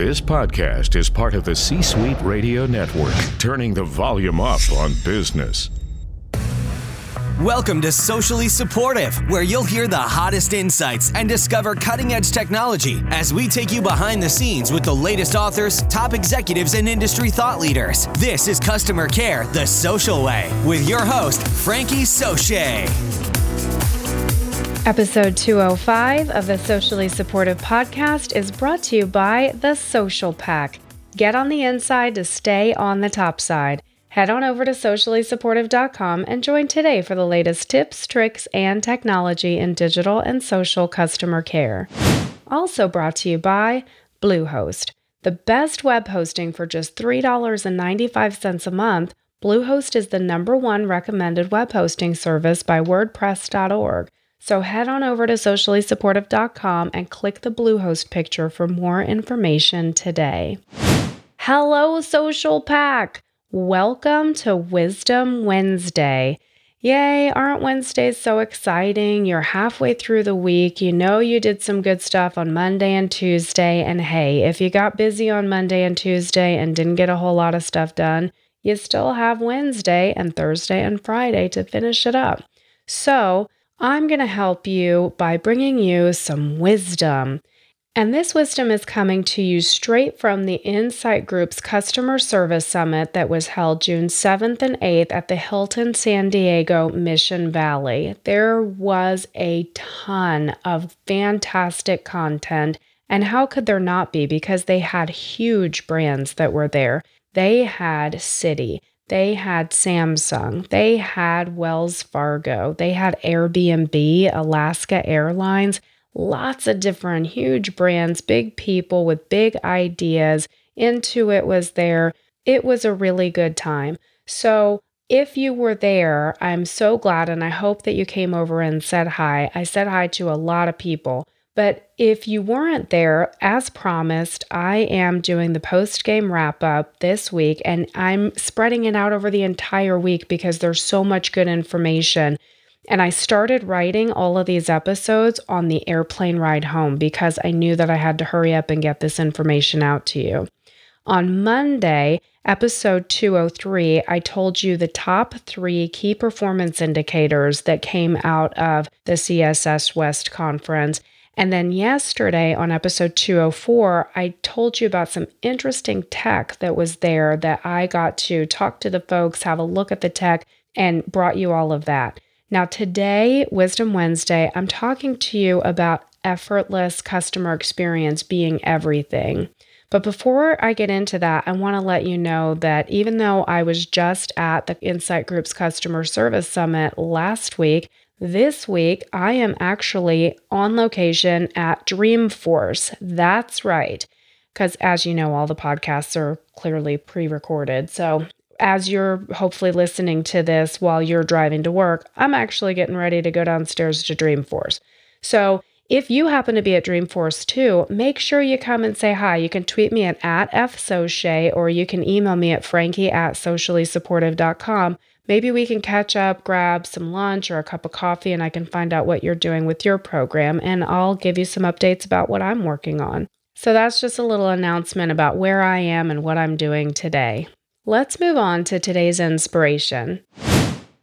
This podcast is part of the C Suite Radio Network, turning the volume up on business. Welcome to Socially Supportive, where you'll hear the hottest insights and discover cutting edge technology as we take you behind the scenes with the latest authors, top executives, and industry thought leaders. This is Customer Care the Social Way with your host, Frankie Soche. Episode 205 of the Socially Supportive Podcast is brought to you by The Social Pack. Get on the inside to stay on the top side. Head on over to sociallysupportive.com and join today for the latest tips, tricks, and technology in digital and social customer care. Also brought to you by Bluehost. The best web hosting for just $3.95 a month, Bluehost is the number one recommended web hosting service by WordPress.org. So head on over to sociallysupportive.com and click the Bluehost picture for more information today. Hello, Social Pack! Welcome to Wisdom Wednesday. Yay, aren't Wednesdays so exciting? You're halfway through the week. You know you did some good stuff on Monday and Tuesday. And hey, if you got busy on Monday and Tuesday and didn't get a whole lot of stuff done, you still have Wednesday and Thursday and Friday to finish it up. So, I'm going to help you by bringing you some wisdom. And this wisdom is coming to you straight from the Insight Group's Customer Service Summit that was held June 7th and 8th at the Hilton San Diego Mission Valley. There was a ton of fantastic content. And how could there not be? Because they had huge brands that were there. They had Citi, they had Samsung, they had Wells Fargo, they had Airbnb, Alaska Airlines lots of different huge brands, big people with big ideas. Intuit was there. It was a really good time. So, if you were there, I'm so glad and I hope that you came over and said hi. I said hi to a lot of people. But if you weren't there, as promised, I am doing the post game wrap up this week and I'm spreading it out over the entire week because there's so much good information and I started writing all of these episodes on the airplane ride home because I knew that I had to hurry up and get this information out to you. On Monday, episode 203, I told you the top three key performance indicators that came out of the CSS West conference. And then yesterday on episode 204, I told you about some interesting tech that was there that I got to talk to the folks, have a look at the tech, and brought you all of that. Now, today, Wisdom Wednesday, I'm talking to you about effortless customer experience being everything. But before I get into that, I want to let you know that even though I was just at the Insight Group's Customer Service Summit last week, this week I am actually on location at Dreamforce. That's right. Because as you know, all the podcasts are clearly pre recorded. So as you're hopefully listening to this while you're driving to work, I'm actually getting ready to go downstairs to Dreamforce. So if you happen to be at Dreamforce too, make sure you come and say hi. You can tweet me at, at fsoche or you can email me at frankie at sociallysupportive.com. Maybe we can catch up, grab some lunch or a cup of coffee, and I can find out what you're doing with your program, and I'll give you some updates about what I'm working on. So that's just a little announcement about where I am and what I'm doing today. Let's move on to today's inspiration.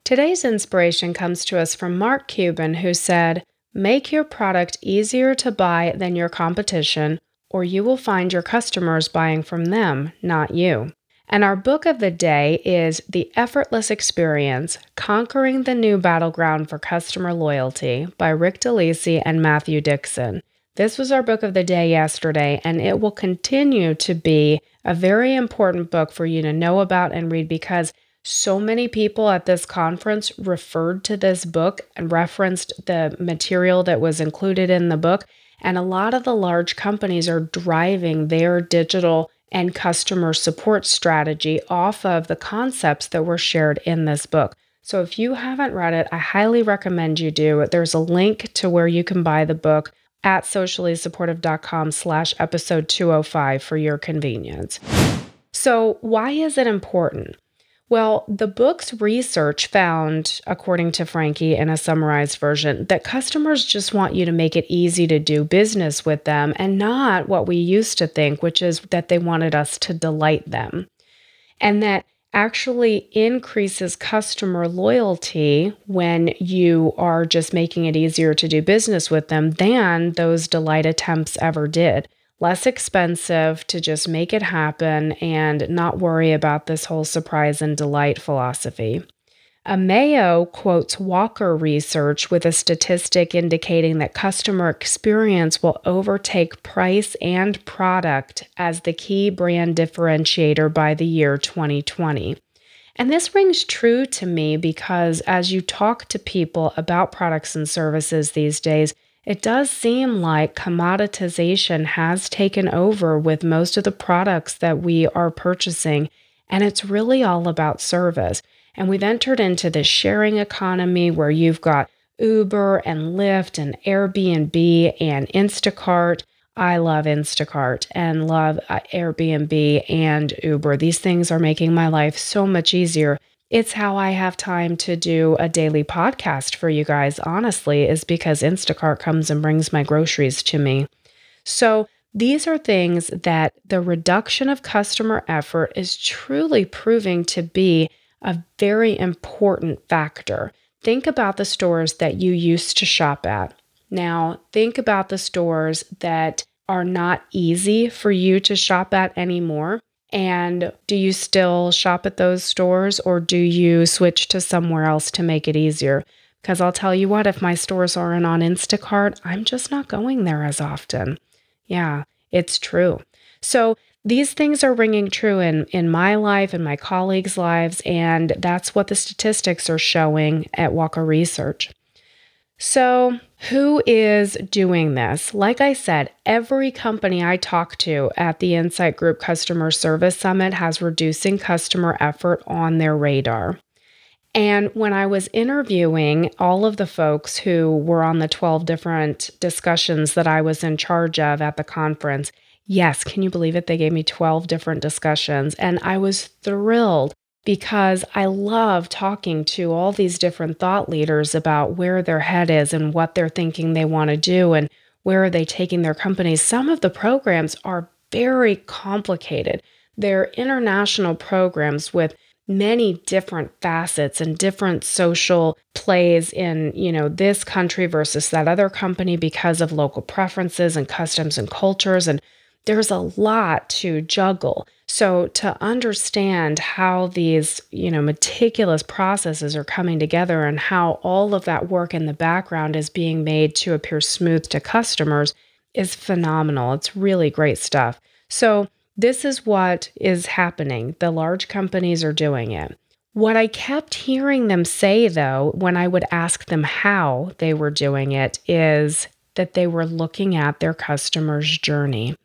Today's inspiration comes to us from Mark Cuban, who said, Make your product easier to buy than your competition, or you will find your customers buying from them, not you. And our book of the day is The Effortless Experience Conquering the New Battleground for Customer Loyalty by Rick DeLisi and Matthew Dixon. This was our book of the day yesterday, and it will continue to be a very important book for you to know about and read because so many people at this conference referred to this book and referenced the material that was included in the book. And a lot of the large companies are driving their digital and customer support strategy off of the concepts that were shared in this book. So if you haven't read it, I highly recommend you do. There's a link to where you can buy the book at sociallysupportive.com slash episode 205 for your convenience. So why is it important? Well, the book's research found, according to Frankie in a summarized version, that customers just want you to make it easy to do business with them and not what we used to think, which is that they wanted us to delight them. And that actually increases customer loyalty when you are just making it easier to do business with them than those delight attempts ever did less expensive to just make it happen and not worry about this whole surprise and delight philosophy. A Mayo quotes Walker research with a statistic indicating that customer experience will overtake price and product as the key brand differentiator by the year 2020. And this rings true to me because as you talk to people about products and services these days, it does seem like commoditization has taken over with most of the products that we are purchasing, and it's really all about service. And we've entered into this sharing economy where you've got Uber and Lyft and Airbnb and Instacart. I love Instacart and love uh, Airbnb and Uber. These things are making my life so much easier it's how I have time to do a daily podcast for you guys, honestly, is because Instacart comes and brings my groceries to me. So, these are things that the reduction of customer effort is truly proving to be a very important factor. Think about the stores that you used to shop at. Now, think about the stores that are not easy for you to shop at anymore. And do you still shop at those stores or do you switch to somewhere else to make it easier? Because I'll tell you what, if my stores aren't on Instacart, I'm just not going there as often. Yeah, it's true. So these things are ringing true in, in my life and my colleagues' lives, and that's what the statistics are showing at Walker Research. So, who is doing this? Like I said, every company I talk to at the Insight Group Customer Service Summit has reducing customer effort on their radar. And when I was interviewing all of the folks who were on the 12 different discussions that I was in charge of at the conference, yes, can you believe it? They gave me 12 different discussions, and I was thrilled because I love talking to all these different thought leaders about where their head is and what they're thinking they want to do and where are they taking their companies. Some of the programs are very complicated. They're international programs with many different facets and different social plays in, you know, this country versus that other company because of local preferences and customs and cultures and there's a lot to juggle. So to understand how these, you know, meticulous processes are coming together and how all of that work in the background is being made to appear smooth to customers is phenomenal. It's really great stuff. So this is what is happening. The large companies are doing it. What I kept hearing them say, though, when I would ask them how they were doing it, is that they were looking at their customer's journey.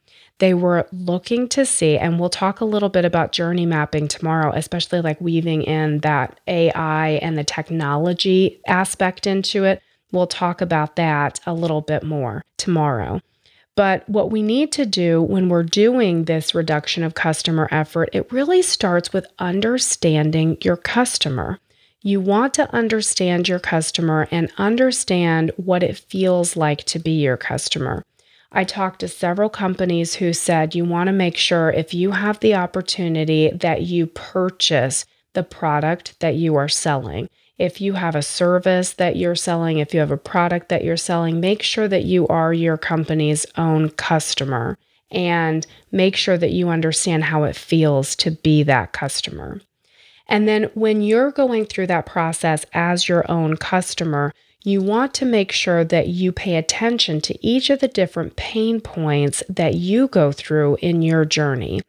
They were looking to see, and we'll talk a little bit about journey mapping tomorrow, especially like weaving in that AI and the technology aspect into it. We'll talk about that a little bit more tomorrow. But what we need to do when we're doing this reduction of customer effort, it really starts with understanding your customer. You want to understand your customer and understand what it feels like to be your customer. I talked to several companies who said you want to make sure if you have the opportunity that you purchase the product that you are selling. If you have a service that you're selling, if you have a product that you're selling, make sure that you are your company's own customer and make sure that you understand how it feels to be that customer. And then when you're going through that process as your own customer, you want to make sure that you pay attention to each of the different pain points that you go through in your journey.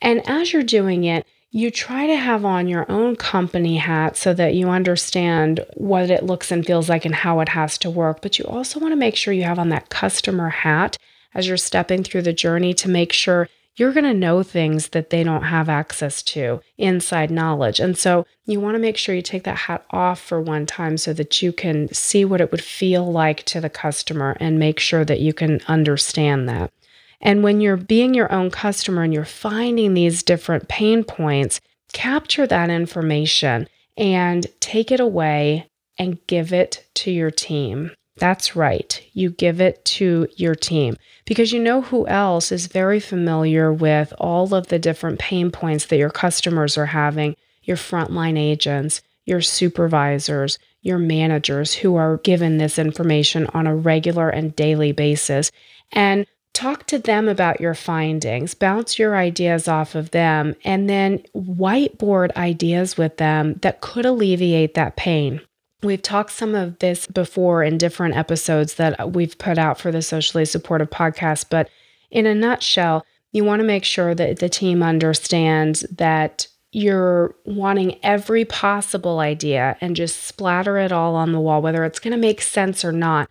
And as you're doing it, you try to have on your own company hat so that you understand what it looks and feels like and how it has to work. But you also want to make sure you have on that customer hat as you're stepping through the journey to make sure you're going to know things that they don't have access to, inside knowledge. And so you want to make sure you take that hat off for one time so that you can see what it would feel like to the customer and make sure that you can understand that. And when you're being your own customer and you're finding these different pain points, capture that information and take it away and give it to your team. That's right. You give it to your team because you know who else is very familiar with all of the different pain points that your customers are having your frontline agents, your supervisors, your managers who are given this information on a regular and daily basis. And talk to them about your findings, bounce your ideas off of them, and then whiteboard ideas with them that could alleviate that pain. We've talked some of this before in different episodes that we've put out for the Socially Supportive podcast, but in a nutshell, you want to make sure that the team understands that you're wanting every possible idea and just splatter it all on the wall, whether it's going to make sense or not.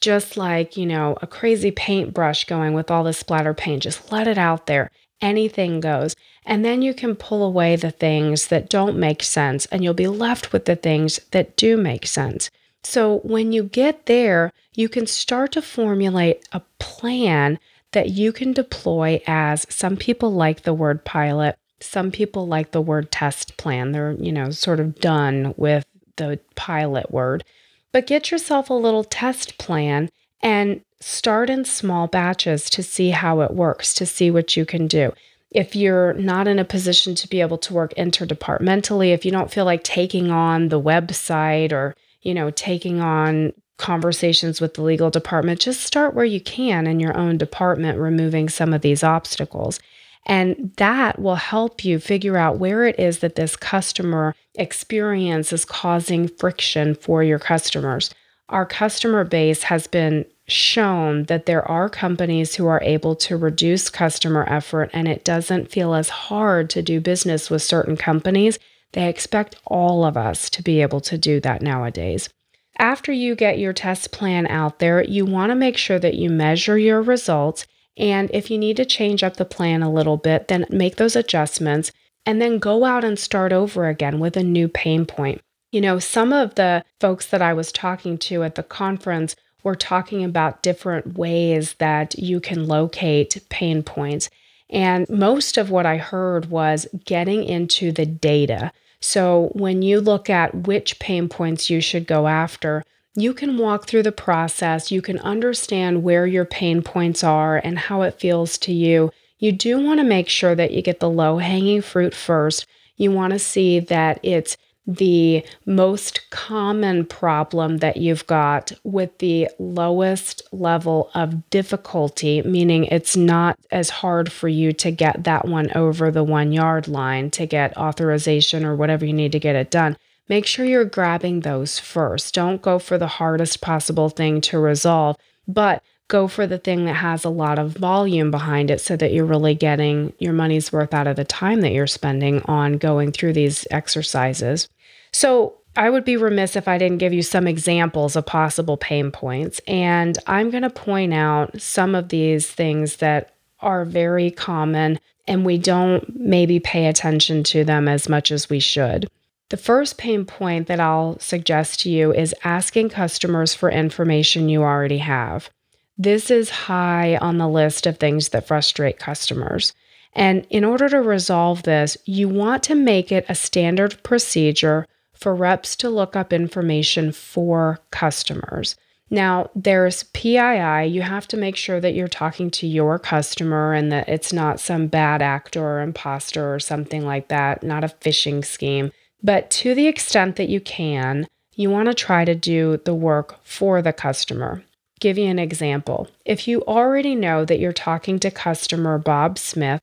Just like, you know, a crazy paintbrush going with all the splatter paint, just let it out there. Anything goes. And then you can pull away the things that don't make sense and you'll be left with the things that do make sense. So when you get there, you can start to formulate a plan that you can deploy as some people like the word pilot, some people like the word test plan. They're, you know, sort of done with the pilot word. But get yourself a little test plan and start in small batches to see how it works, to see what you can do if you're not in a position to be able to work interdepartmentally, if you don't feel like taking on the website or, you know, taking on conversations with the legal department, just start where you can in your own department, removing some of these obstacles. And that will help you figure out where it is that this customer experience is causing friction for your customers. Our customer base has been shown that there are companies who are able to reduce customer effort and it doesn't feel as hard to do business with certain companies. They expect all of us to be able to do that nowadays. After you get your test plan out there, you want to make sure that you measure your results. And if you need to change up the plan a little bit, then make those adjustments and then go out and start over again with a new pain point. You know, some of the folks that I was talking to at the conference we're talking about different ways that you can locate pain points. And most of what I heard was getting into the data. So when you look at which pain points you should go after, you can walk through the process. You can understand where your pain points are and how it feels to you. You do want to make sure that you get the low hanging fruit first. You want to see that it's the most common problem that you've got with the lowest level of difficulty, meaning it's not as hard for you to get that one over the one yard line to get authorization or whatever you need to get it done. Make sure you're grabbing those first. Don't go for the hardest possible thing to resolve, but go for the thing that has a lot of volume behind it so that you're really getting your money's worth out of the time that you're spending on going through these exercises. So, I would be remiss if I didn't give you some examples of possible pain points. And I'm going to point out some of these things that are very common and we don't maybe pay attention to them as much as we should. The first pain point that I'll suggest to you is asking customers for information you already have. This is high on the list of things that frustrate customers. And in order to resolve this, you want to make it a standard procedure for reps to look up information for customers. Now, there's PII. You have to make sure that you're talking to your customer and that it's not some bad actor or imposter or something like that, not a phishing scheme. But to the extent that you can, you want to try to do the work for the customer give you an example. If you already know that you're talking to customer Bob Smith,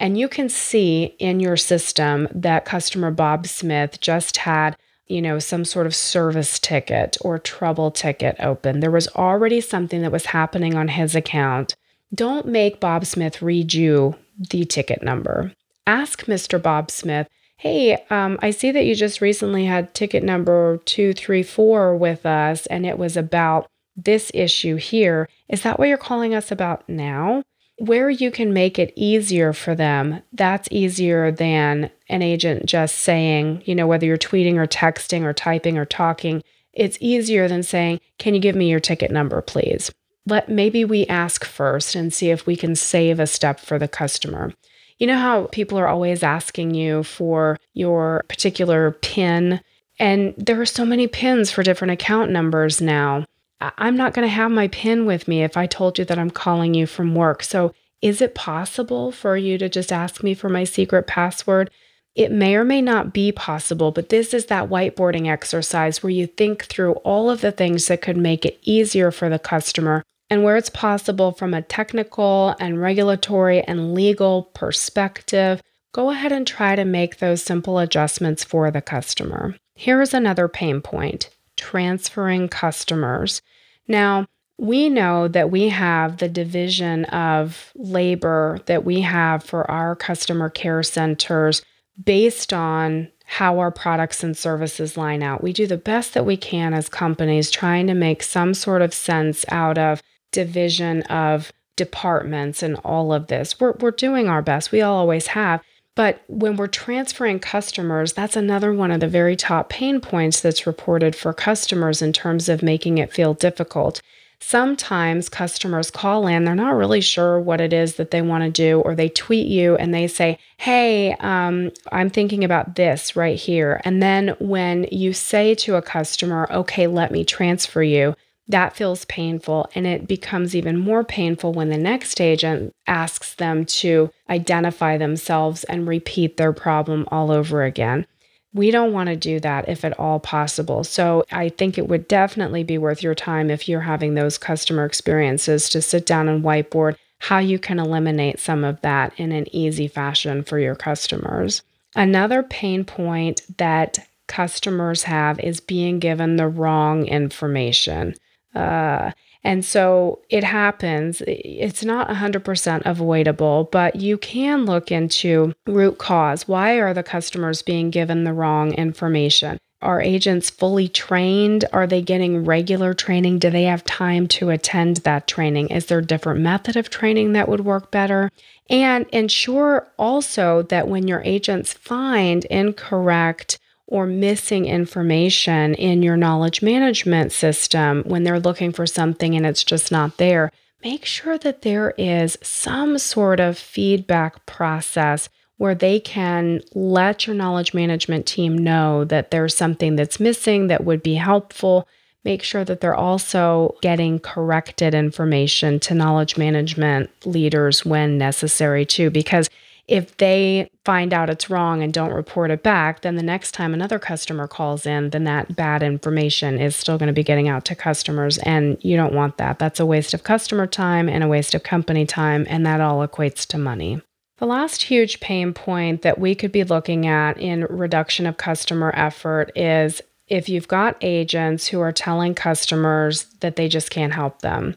and you can see in your system that customer Bob Smith just had, you know, some sort of service ticket or trouble ticket open. There was already something that was happening on his account. Don't make Bob Smith read you the ticket number. Ask Mr. Bob Smith, hey, um, I see that you just recently had ticket number 234 with us, and it was about this issue here. Is that what you're calling us about now? Where you can make it easier for them, that's easier than an agent just saying, you know, whether you're tweeting or texting or typing or talking, it's easier than saying, Can you give me your ticket number, please? Let maybe we ask first and see if we can save a step for the customer. You know how people are always asking you for your particular PIN? And there are so many PINs for different account numbers now. I'm not going to have my PIN with me if I told you that I'm calling you from work. So, is it possible for you to just ask me for my secret password? It may or may not be possible, but this is that whiteboarding exercise where you think through all of the things that could make it easier for the customer and where it's possible from a technical and regulatory and legal perspective. Go ahead and try to make those simple adjustments for the customer. Here is another pain point transferring customers. Now, we know that we have the division of labor that we have for our customer care centers based on how our products and services line out. We do the best that we can as companies trying to make some sort of sense out of division of departments and all of this. We're, we're doing our best. We all always have. But when we're transferring customers, that's another one of the very top pain points that's reported for customers in terms of making it feel difficult. Sometimes customers call in, they're not really sure what it is that they want to do, or they tweet you and they say, Hey, um, I'm thinking about this right here. And then when you say to a customer, Okay, let me transfer you, that feels painful. And it becomes even more painful when the next agent asks them to identify themselves and repeat their problem all over again. We don't want to do that if at all possible. So I think it would definitely be worth your time if you're having those customer experiences to sit down and whiteboard how you can eliminate some of that in an easy fashion for your customers. Another pain point that customers have is being given the wrong information. Uh, and so it happens. It's not 100% avoidable, but you can look into root cause. Why are the customers being given the wrong information? Are agents fully trained? Are they getting regular training? Do they have time to attend that training? Is there a different method of training that would work better? And ensure also that when your agents find incorrect or missing information in your knowledge management system when they're looking for something and it's just not there, make sure that there is some sort of feedback process where they can let your knowledge management team know that there's something that's missing that would be helpful. Make sure that they're also getting corrected information to knowledge management leaders when necessary, too, because if they find out it's wrong and don't report it back, then the next time another customer calls in, then that bad information is still going to be getting out to customers. And you don't want that. That's a waste of customer time and a waste of company time. And that all equates to money. The last huge pain point that we could be looking at in reduction of customer effort is if you've got agents who are telling customers that they just can't help them.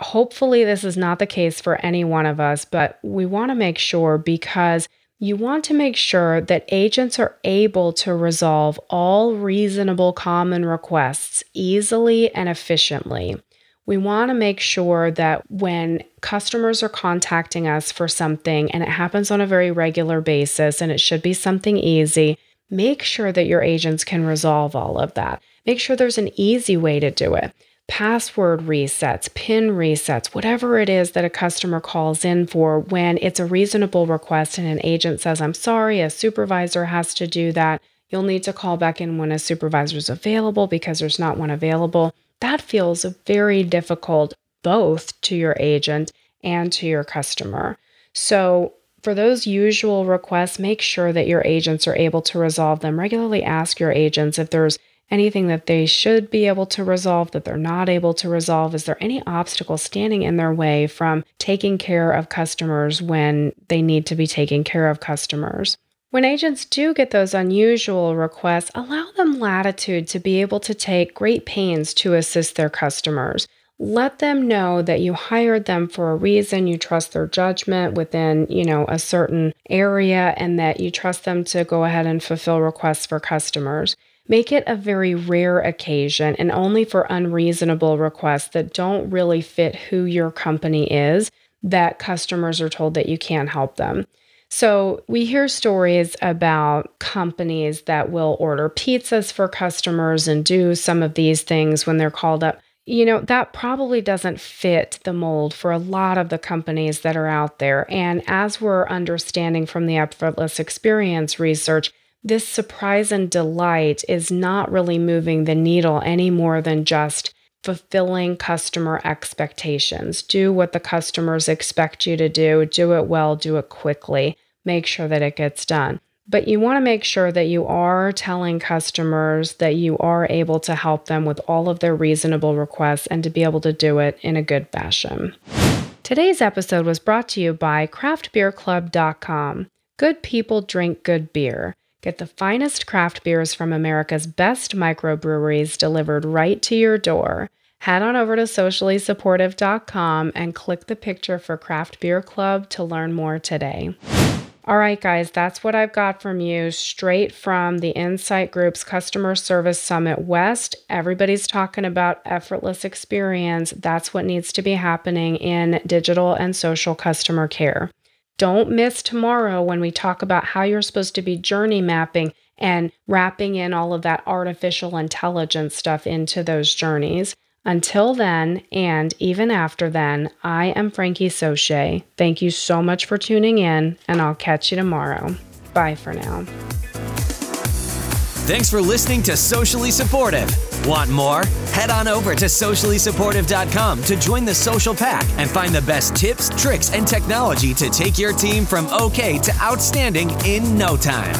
Hopefully, this is not the case for any one of us, but we want to make sure because you want to make sure that agents are able to resolve all reasonable common requests easily and efficiently. We want to make sure that when customers are contacting us for something and it happens on a very regular basis and it should be something easy, make sure that your agents can resolve all of that. Make sure there's an easy way to do it password resets, PIN resets, whatever it is that a customer calls in for when it's a reasonable request and an agent says, I'm sorry, a supervisor has to do that. You'll need to call back in when a supervisor is available because there's not one available. That feels very difficult both to your agent and to your customer. So, for those usual requests, make sure that your agents are able to resolve them. Regularly ask your agents if there's anything that they should be able to resolve that they're not able to resolve? Is there any obstacle standing in their way from taking care of customers when they need to be taking care of customers? When agents do get those unusual requests, allow them latitude to be able to take great pains to assist their customers. Let them know that you hired them for a reason, you trust their judgment within, you know, a certain area and that you trust them to go ahead and fulfill requests for customers. Make it a very rare occasion and only for unreasonable requests that don't really fit who your company is that customers are told that you can't help them. So, we hear stories about companies that will order pizzas for customers and do some of these things when they're called up. you know, that probably doesn't fit the mold for a lot of the companies that are out there. And as we're understanding from the effortless experience research, this surprise and delight is not really moving the needle any more than just fulfilling customer expectations. Do what the customers expect you to do, do it well, do it quickly, make sure that it gets done. But you want to make sure that you are telling customers that you are able to help them with all of their reasonable requests and to be able to do it in a good fashion. Today's episode was brought to you by craftbeerclub.com. Good people drink good beer. Get the finest craft beers from America's best microbreweries delivered right to your door. Head on over to sociallysupportive.com and click the picture for Craft Beer Club to learn more today. All right, guys, that's what I've got from you straight from the Insight Group's Customer Service Summit West. Everybody's talking about effortless experience. That's what needs to be happening in digital and social customer care. Don't miss tomorrow when we talk about how you're supposed to be journey mapping and wrapping in all of that artificial intelligence stuff into those journeys. Until then, and even after then, I am Frankie Soche. Thank you so much for tuning in, and I'll catch you tomorrow. Bye for now. Thanks for listening to Socially Supportive. Want more? Head on over to sociallysupportive.com to join the social pack and find the best tips, tricks, and technology to take your team from okay to outstanding in no time.